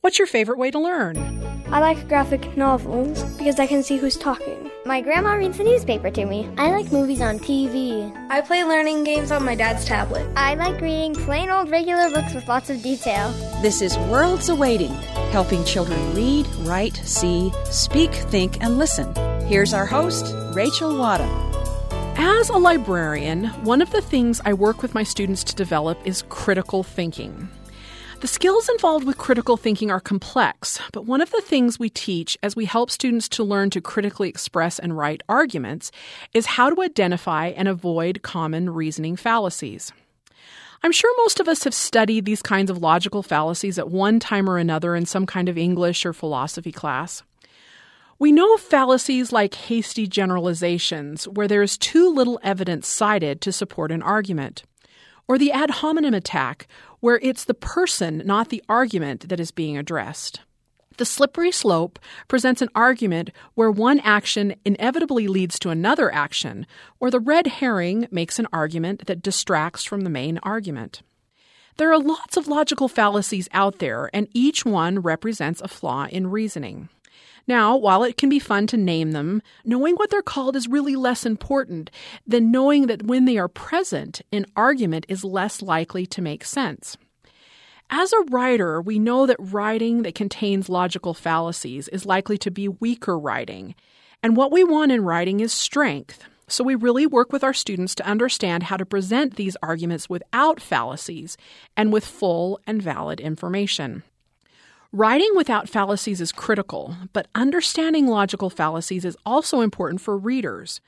What's your favorite way to learn? I like graphic novels because I can see who's talking. My grandma reads the newspaper to me. I like movies on TV. I play learning games on my dad's tablet. I like reading plain old regular books with lots of detail. This is Worlds Awaiting, helping children read, write, see, speak, think, and listen. Here's our host, Rachel Wadham. As a librarian, one of the things I work with my students to develop is critical thinking. The skills involved with critical thinking are complex, but one of the things we teach as we help students to learn to critically express and write arguments is how to identify and avoid common reasoning fallacies. I'm sure most of us have studied these kinds of logical fallacies at one time or another in some kind of English or philosophy class. We know of fallacies like hasty generalizations, where there is too little evidence cited to support an argument, or the ad hominem attack, where it's the person, not the argument, that is being addressed. The slippery slope presents an argument where one action inevitably leads to another action, or the red herring makes an argument that distracts from the main argument. There are lots of logical fallacies out there, and each one represents a flaw in reasoning. Now, while it can be fun to name them, knowing what they're called is really less important than knowing that when they are present, an argument is less likely to make sense. As a writer, we know that writing that contains logical fallacies is likely to be weaker writing. And what we want in writing is strength. So we really work with our students to understand how to present these arguments without fallacies and with full and valid information. Writing without fallacies is critical, but understanding logical fallacies is also important for readers.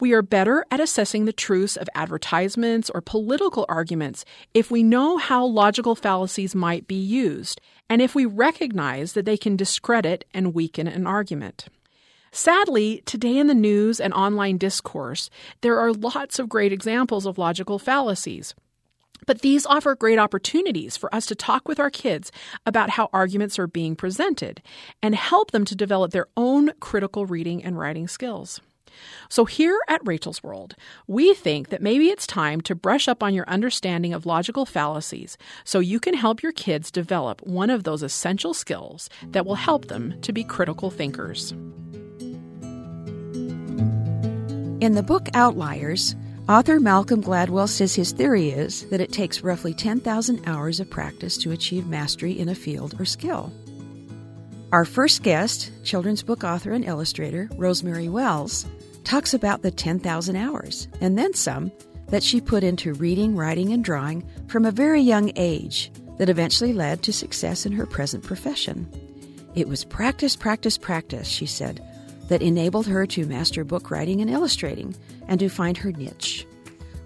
We are better at assessing the truths of advertisements or political arguments if we know how logical fallacies might be used, and if we recognize that they can discredit and weaken an argument. Sadly, today in the news and online discourse, there are lots of great examples of logical fallacies. But these offer great opportunities for us to talk with our kids about how arguments are being presented and help them to develop their own critical reading and writing skills. So, here at Rachel's World, we think that maybe it's time to brush up on your understanding of logical fallacies so you can help your kids develop one of those essential skills that will help them to be critical thinkers. In the book Outliers, Author Malcolm Gladwell says his theory is that it takes roughly 10,000 hours of practice to achieve mastery in a field or skill. Our first guest, children's book author and illustrator Rosemary Wells, talks about the 10,000 hours, and then some, that she put into reading, writing, and drawing from a very young age that eventually led to success in her present profession. It was practice, practice, practice, she said, that enabled her to master book writing and illustrating and to find her niche.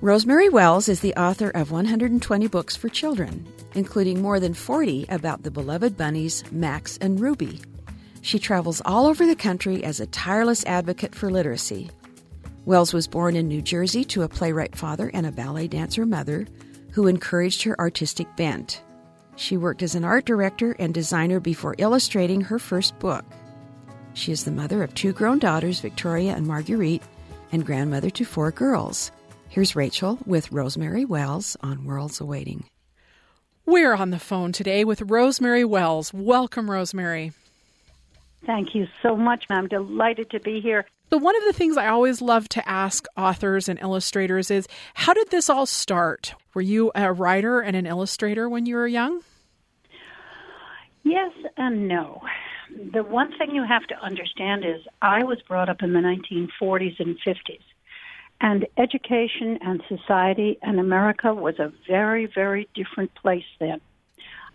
Rosemary Wells is the author of 120 books for children, including more than 40 about the beloved bunnies Max and Ruby. She travels all over the country as a tireless advocate for literacy. Wells was born in New Jersey to a playwright father and a ballet dancer mother who encouraged her artistic bent. She worked as an art director and designer before illustrating her first book. She is the mother of two grown daughters, Victoria and Marguerite, and grandmother to four girls. Here's Rachel with Rosemary Wells on Worlds Awaiting. We're on the phone today with Rosemary Wells. Welcome, Rosemary. Thank you so much. I'm delighted to be here. So, one of the things I always love to ask authors and illustrators is how did this all start? Were you a writer and an illustrator when you were young? Yes and no the one thing you have to understand is I was brought up in the 1940s and 50s. And education and society and America was a very, very different place then.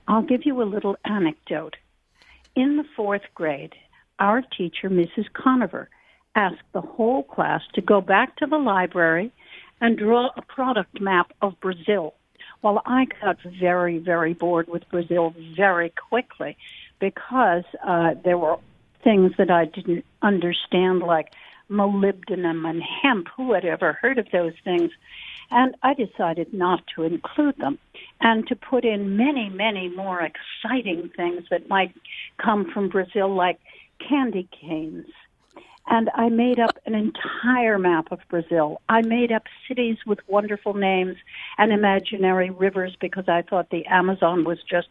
I'll give you a little anecdote. In the fourth grade, our teacher, Mrs. Conover, asked the whole class to go back to the library and draw a product map of Brazil. Well, I got very, very bored with Brazil very quickly because uh, there were things that I didn't understand, like molybdenum and hemp. Who had ever heard of those things? And I decided not to include them and to put in many, many more exciting things that might come from Brazil, like candy canes. And I made up an entire map of Brazil. I made up cities with wonderful names and imaginary rivers because I thought the Amazon was just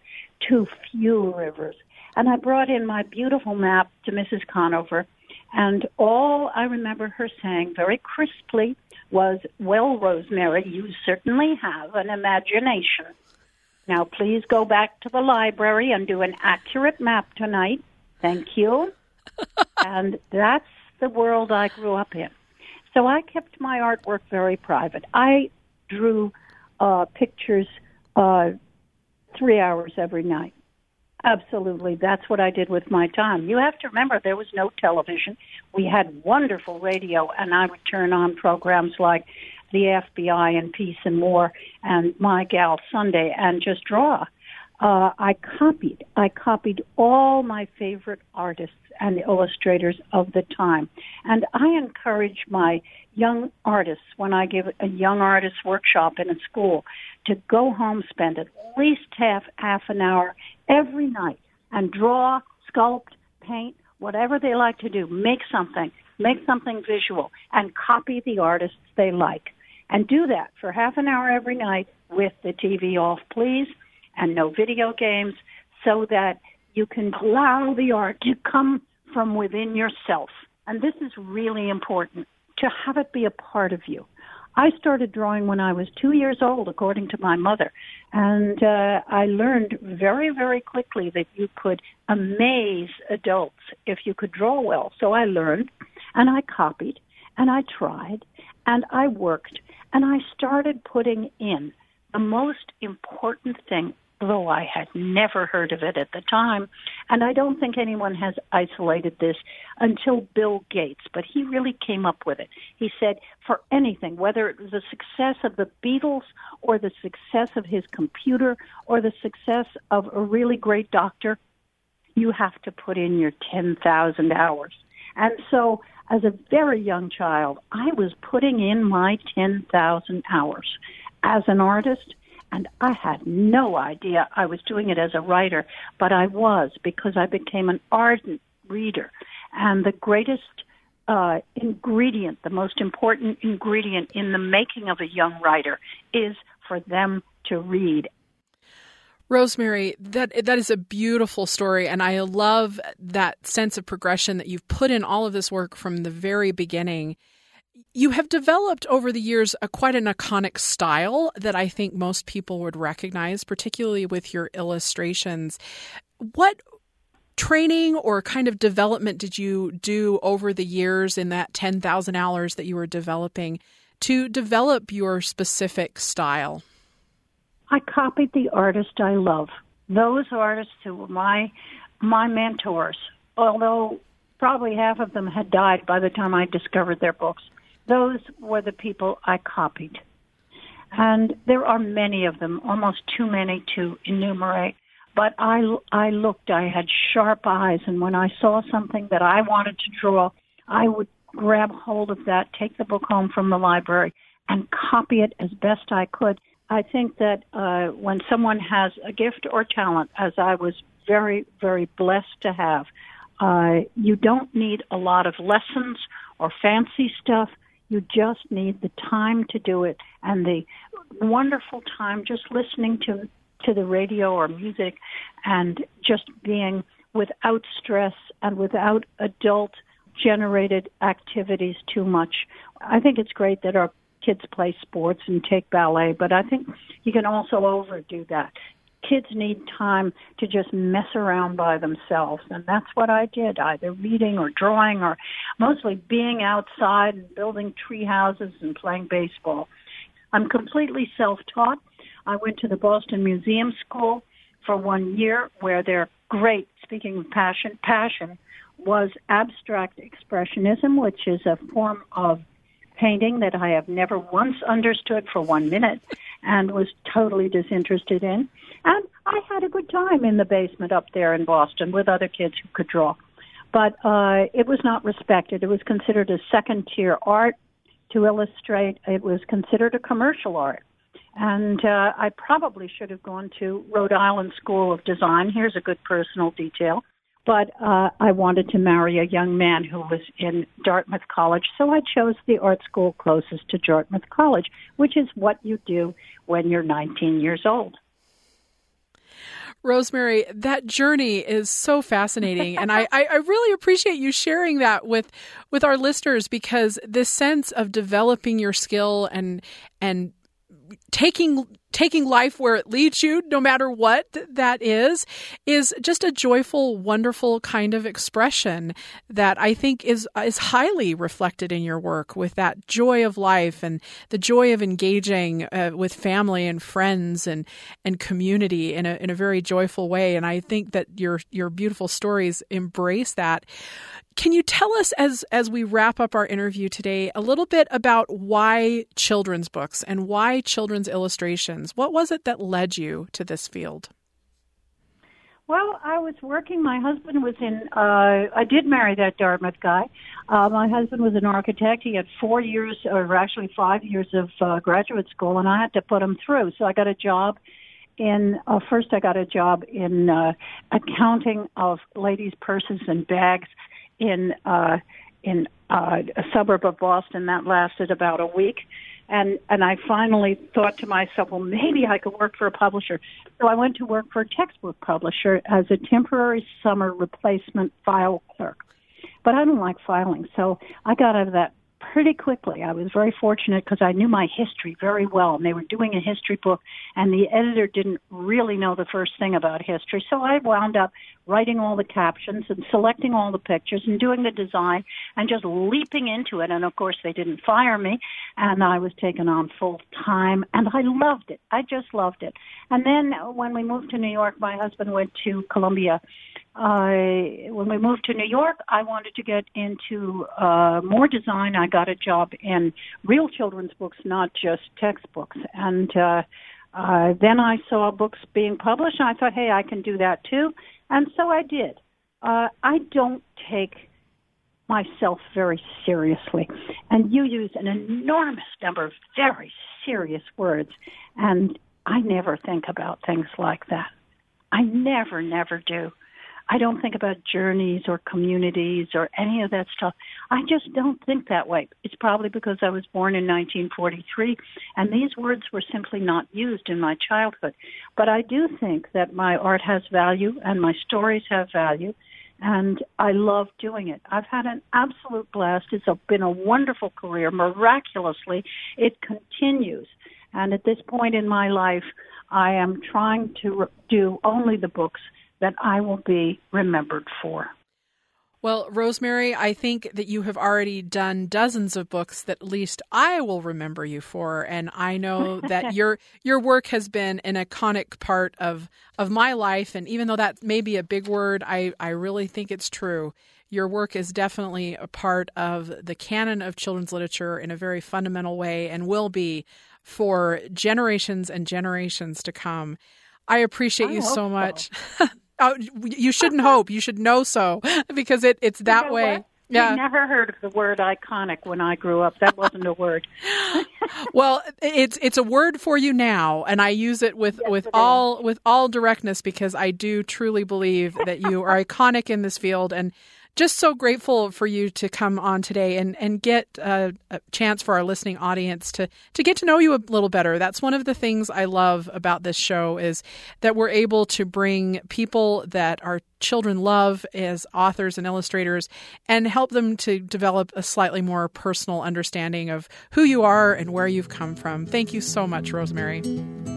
too few rivers. And I brought in my beautiful map to Mrs. Conover, and all I remember her saying very crisply was, Well, Rosemary, you certainly have an imagination. Now, please go back to the library and do an accurate map tonight. Thank you. and that's the world I grew up in. So I kept my artwork very private. I drew uh, pictures uh, three hours every night. Absolutely. That's what I did with my time. You have to remember there was no television. We had wonderful radio, and I would turn on programs like the FBI and Peace and War and My Gal Sunday and just draw. Uh, I copied. I copied all my favorite artists and the illustrators of the time. And I encourage my young artists, when I give a young artist workshop in a school, to go home, spend at least half, half an hour every night and draw, sculpt, paint, whatever they like to do. Make something. Make something visual and copy the artists they like. And do that for half an hour every night with the TV off, please, and no video games so that you can allow the art to come from within yourself. And this is really important to have it be a part of you. I started drawing when I was two years old, according to my mother. And uh, I learned very, very quickly that you could amaze adults if you could draw well. So I learned and I copied and I tried and I worked and I started putting in the most important thing though I had never heard of it at the time. And I don't think anyone has isolated this until Bill Gates, but he really came up with it. He said, for anything, whether it was the success of the Beatles or the success of his computer or the success of a really great doctor, you have to put in your 10,000 hours. And so, as a very young child, I was putting in my 10,000 hours as an artist and I had no idea I was doing it as a writer, but I was because I became an ardent reader. And the greatest uh, ingredient, the most important ingredient in the making of a young writer is for them to read. Rosemary, that that is a beautiful story, and I love that sense of progression that you've put in all of this work from the very beginning. You have developed over the years a quite an iconic style that I think most people would recognize, particularly with your illustrations. What training or kind of development did you do over the years in that 10,000 hours that you were developing to develop your specific style? I copied the artist I love. Those artists who were my my mentors, although probably half of them had died by the time I discovered their books those were the people I copied. And there are many of them, almost too many to enumerate. But I, I looked, I had sharp eyes, and when I saw something that I wanted to draw, I would grab hold of that, take the book home from the library, and copy it as best I could. I think that uh, when someone has a gift or talent, as I was very, very blessed to have, uh, you don't need a lot of lessons or fancy stuff. You just need the time to do it and the wonderful time just listening to to the radio or music and just being without stress and without adult generated activities too much. I think it's great that our kids play sports and take ballet, but I think you can also overdo that kids need time to just mess around by themselves and that's what I did either reading or drawing or mostly being outside and building tree houses and playing baseball. I'm completely self-taught. I went to the Boston Museum School for one year where their great speaking of passion passion was abstract expressionism which is a form of painting that I have never once understood for one minute and was totally disinterested in. And I had a good time in the basement up there in Boston with other kids who could draw. But uh, it was not respected. It was considered a second tier art to illustrate. It was considered a commercial art. And uh, I probably should have gone to Rhode Island School of Design. Here's a good personal detail. But uh, I wanted to marry a young man who was in Dartmouth College, so I chose the art school closest to Dartmouth College, which is what you do when you're 19 years old. Rosemary, that journey is so fascinating. and I, I, really appreciate you sharing that with with our listeners because this sense of developing your skill and and taking taking life where it leads you, no matter what that is, is just a joyful, wonderful kind of expression that I think is is highly reflected in your work with that joy of life and the joy of engaging uh, with family and friends and and community in a in a very joyful way. And I think that your your beautiful stories embrace that. Can you tell us as as we wrap up our interview today a little bit about why children's books and why children's illustrations? What was it that led you to this field? Well, I was working. My husband was in. Uh, I did marry that Dartmouth guy. Uh, my husband was an architect. He had four years, or actually five years of uh, graduate school, and I had to put him through. So I got a job in. Uh, first, I got a job in uh, accounting of ladies' purses and bags in uh, in uh, a suburb of Boston. That lasted about a week, and and I finally thought to myself, well, maybe I could work for a publisher. So I went to work for a textbook publisher as a temporary summer replacement file clerk. But I don't like filing, so I got out of that pretty quickly. I was very fortunate because I knew my history very well, and they were doing a history book, and the editor didn't really know the first thing about history. So I wound up writing all the captions and selecting all the pictures and doing the design and just leaping into it. And of course, they didn't fire me, and I was taken on full time, and I loved it. I just loved it. And then when we moved to New York, my husband went to Columbia I when we moved to New York, I wanted to get into uh, more design. I got a job in real children's books, not just textbooks. And uh, uh, then I saw books being published, and I thought, hey, I can do that too. And so I did. Uh, I don't take myself very seriously, and you use an enormous number of very serious words, and I never think about things like that. I never, never do. I don't think about journeys or communities or any of that stuff. I just don't think that way. It's probably because I was born in 1943 and these words were simply not used in my childhood. But I do think that my art has value and my stories have value and I love doing it. I've had an absolute blast. It's been a wonderful career. Miraculously, it continues. And at this point in my life, I am trying to do only the books that I will be remembered for. Well, Rosemary, I think that you have already done dozens of books that at least I will remember you for, and I know that your your work has been an iconic part of of my life. And even though that may be a big word, I I really think it's true. Your work is definitely a part of the canon of children's literature in a very fundamental way, and will be for generations and generations to come. I appreciate I you so much. So. Oh, you shouldn't uh-huh. hope. You should know so because it, it's that you know way. What? Yeah. I never heard of the word iconic when I grew up. That wasn't a word. well, it's it's a word for you now, and I use it with yes, with all is. with all directness because I do truly believe that you are iconic in this field and just so grateful for you to come on today and, and get a, a, chance for our listening audience to, to get to know you a little better. That's one of the things I love about this show is that we're able to bring people that our children love as authors and illustrators and help them to develop a slightly more personal understanding of who you are and where you've come from. Thank you so much, Rosemary.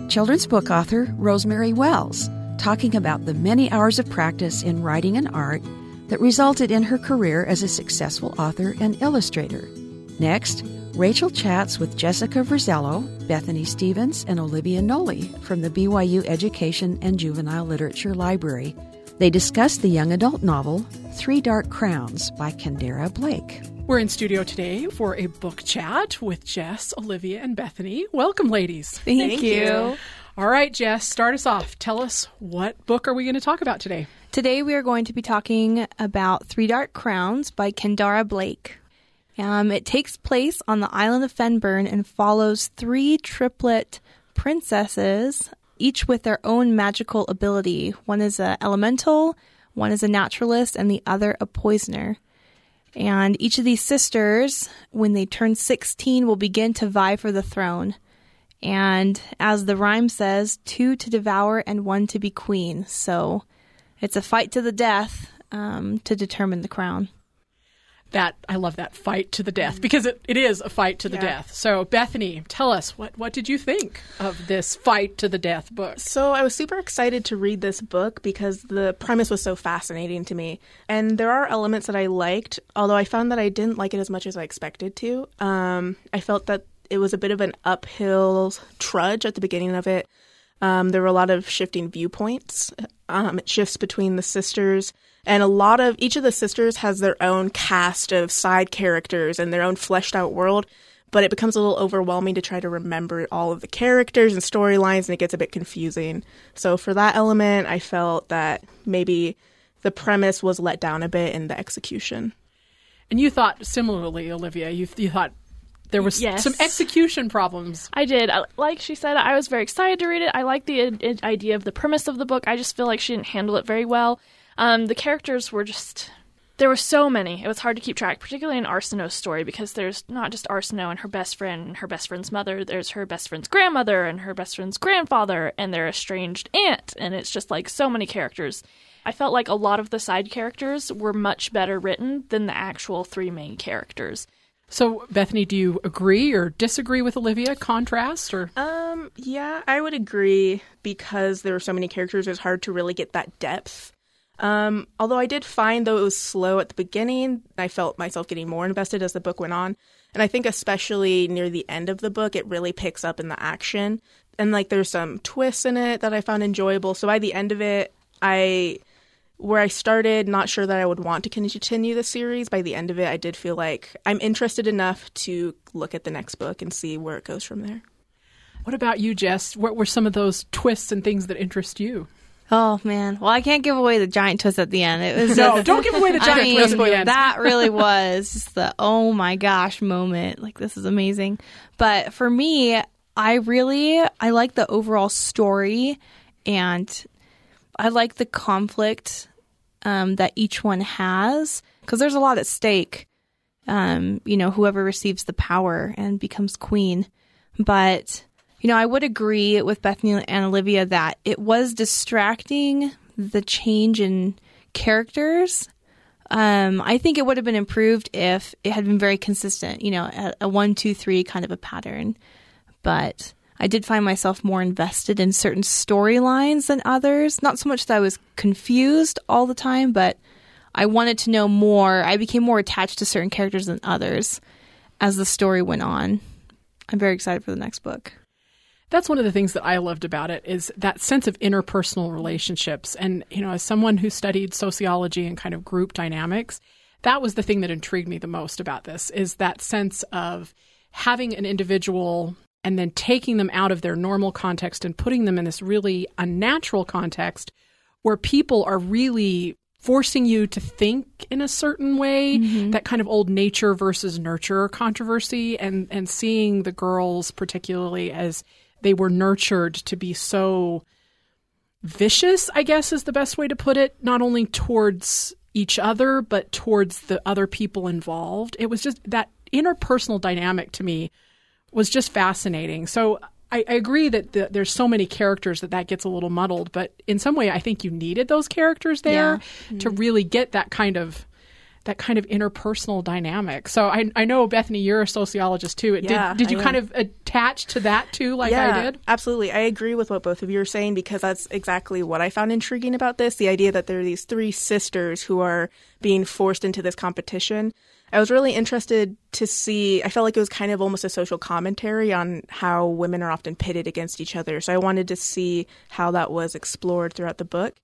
Children's book author Rosemary Wells talking about the many hours of practice in writing and art that resulted in her career as a successful author and illustrator. Next, Rachel chats with Jessica Verzello, Bethany Stevens, and Olivia Noli from the BYU Education and Juvenile Literature Library. They discuss the young adult novel Three Dark Crowns by Kendare Blake. We're in studio today for a book chat with Jess, Olivia, and Bethany. Welcome, ladies. Thank, Thank you. you. All right, Jess, start us off. Tell us what book are we going to talk about today? Today we are going to be talking about Three Dark Crowns by Kendare Blake. Um, it takes place on the island of Fennbirn and follows three triplet princesses, each with their own magical ability. One is an elemental, one is a naturalist, and the other a poisoner. And each of these sisters, when they turn 16, will begin to vie for the throne. And as the rhyme says, two to devour and one to be queen. So it's a fight to the death um, to determine the crown that I love that fight to the death because it, it is a fight to the yeah. death. So Bethany, tell us what what did you think of this fight to the death book? So I was super excited to read this book because the premise was so fascinating to me. And there are elements that I liked, although I found that I didn't like it as much as I expected to. Um, I felt that it was a bit of an uphill trudge at the beginning of it. Um, there were a lot of shifting viewpoints. Um, it shifts between the sisters. And a lot of each of the sisters has their own cast of side characters and their own fleshed out world but it becomes a little overwhelming to try to remember all of the characters and storylines and it gets a bit confusing. So for that element i felt that maybe the premise was let down a bit in the execution. And you thought similarly olivia. You, you thought there was yes. some execution problems. I did. Like she said, I was very excited to read it. I like the idea of the premise of the book. I just feel like she didn't handle it very well. Um, the characters were just there were so many. It was hard to keep track, particularly in Arsinoe's story, because there's not just Arsinoe and her best friend and her best friend's mother. There's her best friend's grandmother and her best friend's grandfather and their estranged aunt, and it's just like so many characters. I felt like a lot of the side characters were much better written than the actual three main characters. So, Bethany, do you agree or disagree with Olivia? Contrast or? Um, yeah, I would agree because there were so many characters. It's hard to really get that depth um, although I did find those slow at the beginning, I felt myself getting more invested as the book went on. And I think especially near the end of the book, it really picks up in the action. And like there's some twists in it that I found enjoyable. So by the end of it, I where I started not sure that I would want to continue the series, by the end of it I did feel like I'm interested enough to look at the next book and see where it goes from there. What about you, Jess? What were some of those twists and things that interest you? Oh man! Well, I can't give away the giant twist at the end. It was no, don't give away the giant I mean, twist at the end. That really was the oh my gosh moment. Like this is amazing. But for me, I really I like the overall story, and I like the conflict um, that each one has because there's a lot at stake. Um, you know, whoever receives the power and becomes queen, but you know, I would agree with Bethany and Olivia that it was distracting the change in characters. Um, I think it would have been improved if it had been very consistent, you know, a, a one, two, three kind of a pattern. But I did find myself more invested in certain storylines than others. Not so much that I was confused all the time, but I wanted to know more. I became more attached to certain characters than others as the story went on. I'm very excited for the next book that's one of the things that I loved about it is that sense of interpersonal relationships. And, you know, as someone who studied sociology and kind of group dynamics, that was the thing that intrigued me the most about this is that sense of having an individual and then taking them out of their normal context and putting them in this really unnatural context where people are really forcing you to think in a certain way mm-hmm. that kind of old nature versus nurture controversy and and seeing the girls particularly as they were nurtured to be so vicious, I guess is the best way to put it, not only towards each other, but towards the other people involved. It was just that interpersonal dynamic to me was just fascinating. So I, I agree that the, there's so many characters that that gets a little muddled, but in some way, I think you needed those characters there yeah. mm-hmm. to really get that kind of that kind of interpersonal dynamic. So I, I know Bethany, you're a sociologist too. Yeah, did, did you kind of attach to that too, like yeah, I did? Absolutely, I agree with what both of you are saying because that's exactly what I found intriguing about this. The idea that there are these three sisters who are being forced into this competition. I was really interested to see. I felt like it was kind of almost a social commentary on how women are often pitted against each other. So I wanted to see how that was explored throughout the book.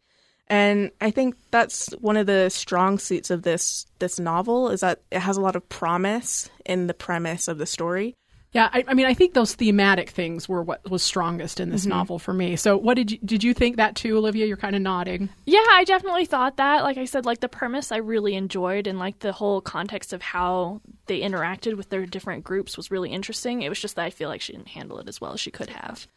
And I think that's one of the strong suits of this this novel is that it has a lot of promise in the premise of the story. Yeah, I, I mean, I think those thematic things were what was strongest in this mm-hmm. novel for me. So, what did you did you think that too, Olivia? You're kind of nodding. Yeah, I definitely thought that. Like I said, like the premise I really enjoyed, and like the whole context of how they interacted with their different groups was really interesting. It was just that I feel like she didn't handle it as well as she could have.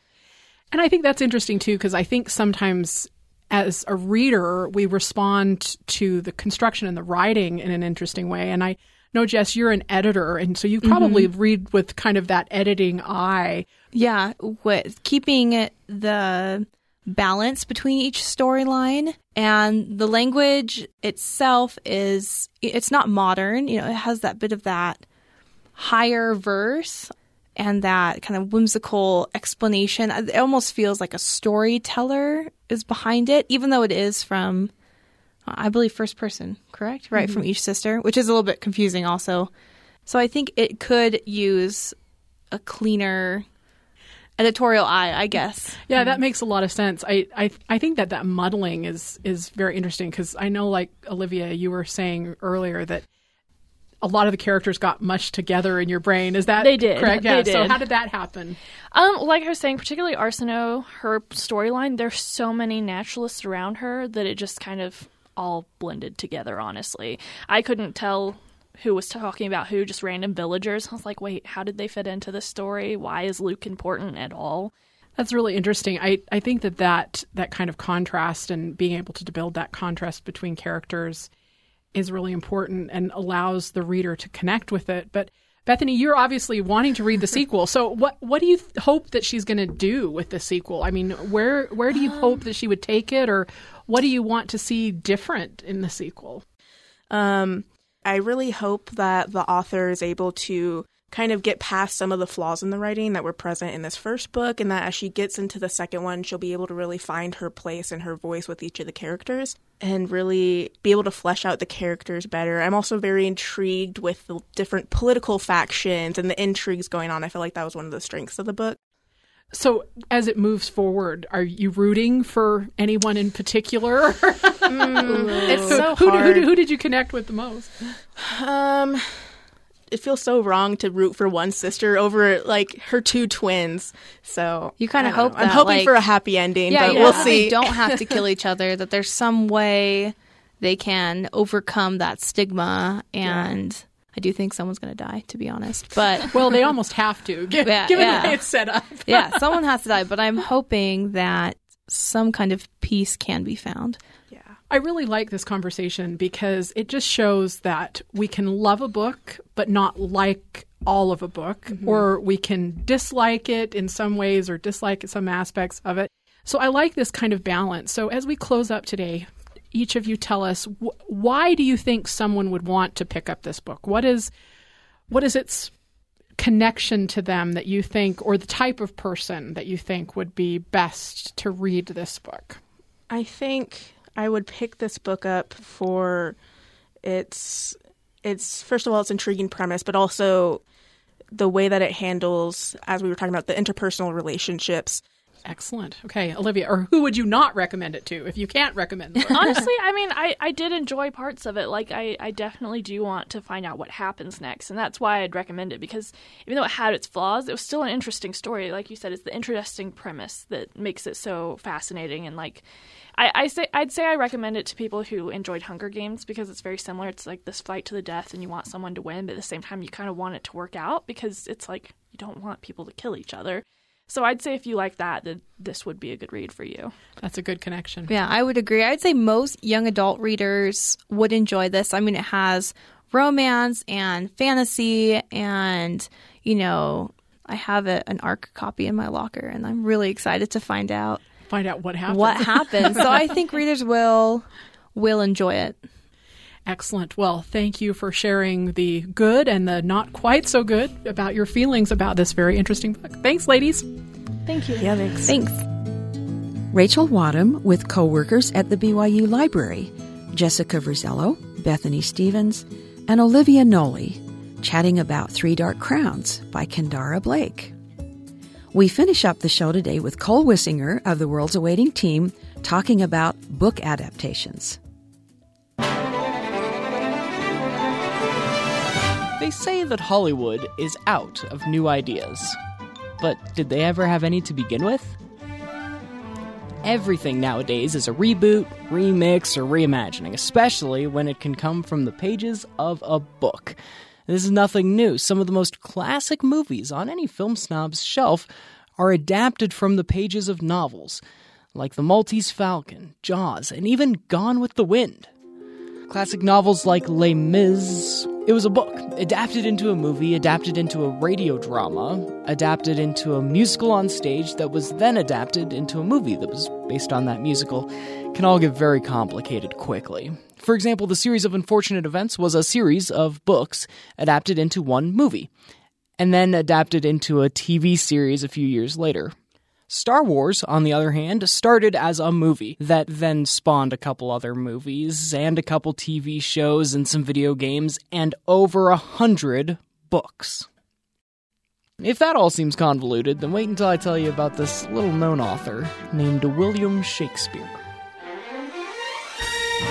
And I think that's interesting too, because I think sometimes as a reader, we respond to the construction and the writing in an interesting way. And I, know, Jess, you're an editor, and so you probably mm-hmm. read with kind of that editing eye. Yeah, with keeping the balance between each storyline and the language itself is it's not modern you know it has that bit of that higher verse and that kind of whimsical explanation it almost feels like a storyteller is behind it even though it is from i believe first person correct right mm-hmm. from each sister which is a little bit confusing also so i think it could use a cleaner editorial eye, I guess. Yeah, that makes a lot of sense. I I, I think that that muddling is is very interesting because I know, like Olivia, you were saying earlier that a lot of the characters got mushed together in your brain. Is that they did? Correct. Yeah. They did. So how did that happen? Um, like I was saying, particularly Arsinoe, her storyline. There's so many naturalists around her that it just kind of all blended together. Honestly, I couldn't tell who was talking about who, just random villagers. I was like, wait, how did they fit into this story? Why is Luke important at all? That's really interesting. I, I think that, that that kind of contrast and being able to build that contrast between characters is really important and allows the reader to connect with it. But Bethany, you're obviously wanting to read the sequel. So what what do you th- hope that she's going to do with the sequel? I mean, where where do you um, hope that she would take it, or what do you want to see different in the sequel? Um, I really hope that the author is able to kind of get past some of the flaws in the writing that were present in this first book, and that as she gets into the second one, she'll be able to really find her place and her voice with each of the characters and really be able to flesh out the characters better. I'm also very intrigued with the different political factions and the intrigues going on. I feel like that was one of the strengths of the book. So, as it moves forward, are you rooting for anyone in particular? mm, it's so who, hard. Who, who, who, did you connect with the most? Um, it feels so wrong to root for one sister over like her two twins. So you kind of hope. That, I'm hoping like, for a happy ending, yeah, but yeah, we'll see. They don't have to kill each other. That there's some way they can overcome that stigma and. Yeah I do think someone's going to die, to be honest. But well, they almost have to, given, yeah, given yeah. the way it's set up. yeah, someone has to die. But I'm hoping that some kind of peace can be found. Yeah, I really like this conversation because it just shows that we can love a book, but not like all of a book, mm-hmm. or we can dislike it in some ways or dislike some aspects of it. So I like this kind of balance. So as we close up today, each of you tell us wh- why do you think someone would want to pick up this book? What is what is its connection to them that you think or the type of person that you think would be best to read this book? I think I would pick this book up for its its first of all its intriguing premise, but also the way that it handles, as we were talking about, the interpersonal relationships Excellent. Okay, Olivia, or who would you not recommend it to if you can't recommend? Honestly, I mean, I, I did enjoy parts of it. Like, I, I definitely do want to find out what happens next, and that's why I'd recommend it because even though it had its flaws, it was still an interesting story. Like you said, it's the interesting premise that makes it so fascinating. And like, I, I say I'd say I recommend it to people who enjoyed Hunger Games because it's very similar. It's like this fight to the death, and you want someone to win, but at the same time, you kind of want it to work out because it's like you don't want people to kill each other. So I'd say if you like that, that this would be a good read for you. That's a good connection. Yeah, I would agree. I'd say most young adult readers would enjoy this. I mean, it has romance and fantasy, and you know, I have a, an ARC copy in my locker, and I'm really excited to find out find out what happens. What happens? so I think readers will will enjoy it. Excellent. Well, thank you for sharing the good and the not quite so good about your feelings about this very interesting book. Thanks, ladies. Thank you. Yeah, thanks. Thanks. Rachel Wadham with co-workers at the BYU Library, Jessica Verzello, Bethany Stevens, and Olivia Noli, chatting about Three Dark Crowns by Kendare Blake. We finish up the show today with Cole Wissinger of the World's Awaiting team talking about book adaptations. They say that Hollywood is out of new ideas. But did they ever have any to begin with? Everything nowadays is a reboot, remix, or reimagining, especially when it can come from the pages of a book. This is nothing new. Some of the most classic movies on any film snob's shelf are adapted from the pages of novels, like The Maltese Falcon, Jaws, and even Gone with the Wind. Classic novels like Les Mis It was a book, adapted into a movie, adapted into a radio drama, adapted into a musical on stage that was then adapted into a movie that was based on that musical. Can all get very complicated quickly. For example, the series of unfortunate events was a series of books adapted into one movie, and then adapted into a TV series a few years later. Star Wars, on the other hand, started as a movie that then spawned a couple other movies and a couple TV shows and some video games and over a hundred books. If that all seems convoluted, then wait until I tell you about this little known author named William Shakespeare.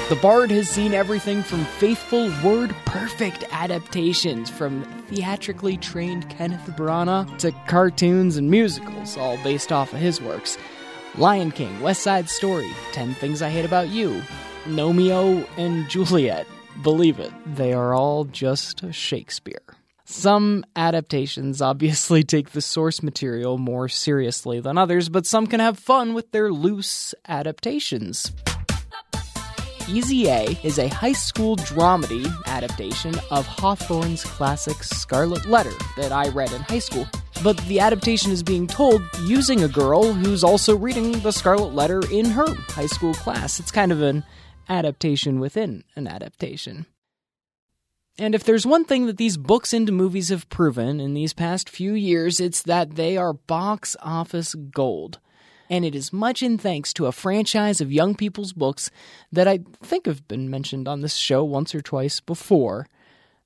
The Bard has seen everything from faithful, word perfect adaptations from theatrically trained Kenneth Branagh to cartoons and musicals, all based off of his works. Lion King, West Side Story, 10 Things I Hate About You, Romeo and Juliet. Believe it, they are all just Shakespeare. Some adaptations obviously take the source material more seriously than others, but some can have fun with their loose adaptations. Easy A is a high school dramedy adaptation of Hawthorne's classic Scarlet Letter that I read in high school. But the adaptation is being told using a girl who's also reading the Scarlet Letter in her high school class. It's kind of an adaptation within an adaptation. And if there's one thing that these books into movies have proven in these past few years, it's that they are box office gold and it is much in thanks to a franchise of young people's books that I think have been mentioned on this show once or twice before.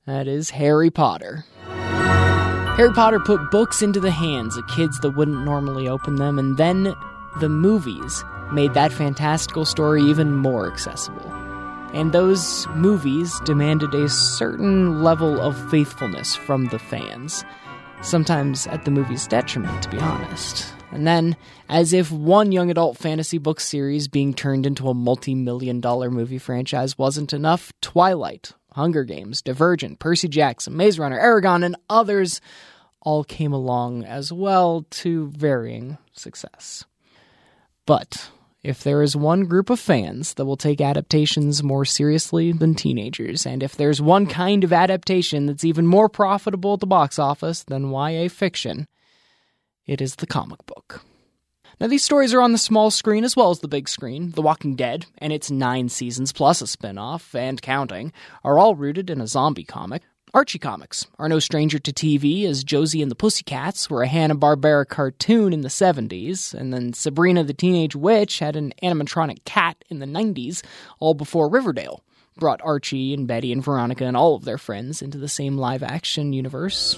That is Harry Potter. Harry Potter put books into the hands of kids that wouldn't normally open them, and then the movies made that fantastical story even more accessible. And those movies demanded a certain level of faithfulness from the fans, sometimes at the movie's detriment, to be honest. And then, as if one young adult fantasy book series being turned into a multi million dollar movie franchise wasn't enough, Twilight, Hunger Games, Divergent, Percy Jackson, Maze Runner, Eragon, and others all came along as well to varying success. But if there is one group of fans that will take adaptations more seriously than teenagers, and if there's one kind of adaptation that's even more profitable at the box office than YA fiction, it is the comic book. Now, these stories are on the small screen as well as the big screen. The Walking Dead, and its nine seasons plus a spin off, and counting, are all rooted in a zombie comic. Archie comics are no stranger to TV, as Josie and the Pussycats were a Hanna-Barbera cartoon in the 70s, and then Sabrina the Teenage Witch had an animatronic cat in the 90s, all before Riverdale brought Archie and Betty and Veronica and all of their friends into the same live-action universe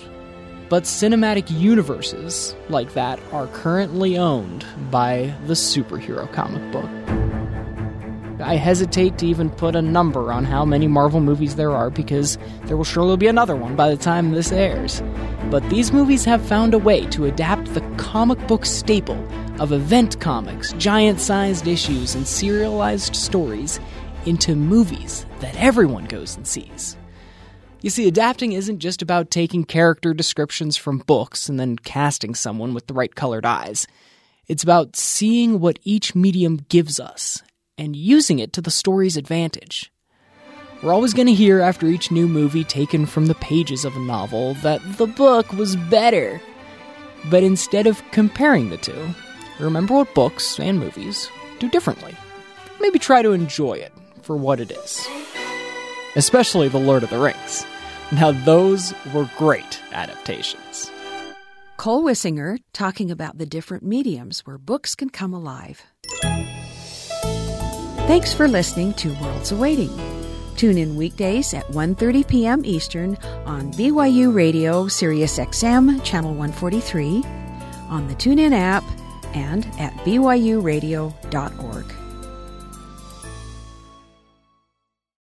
but cinematic universes like that are currently owned by the superhero comic book. I hesitate to even put a number on how many Marvel movies there are because there will surely be another one by the time this airs. But these movies have found a way to adapt the comic book staple of event comics, giant sized issues, and serialized stories into movies that everyone goes and sees. You see, adapting isn't just about taking character descriptions from books and then casting someone with the right colored eyes. It's about seeing what each medium gives us and using it to the story's advantage. We're always going to hear after each new movie taken from the pages of a novel that the book was better. But instead of comparing the two, remember what books and movies do differently. Maybe try to enjoy it for what it is. Especially The Lord of the Rings. Now, those were great adaptations. Cole Wissinger talking about the different mediums where books can come alive. Thanks for listening to Worlds Awaiting. Tune in weekdays at 1:30 p.m. Eastern on BYU Radio Sirius XM channel 143, on the TuneIn app, and at byuradio.org.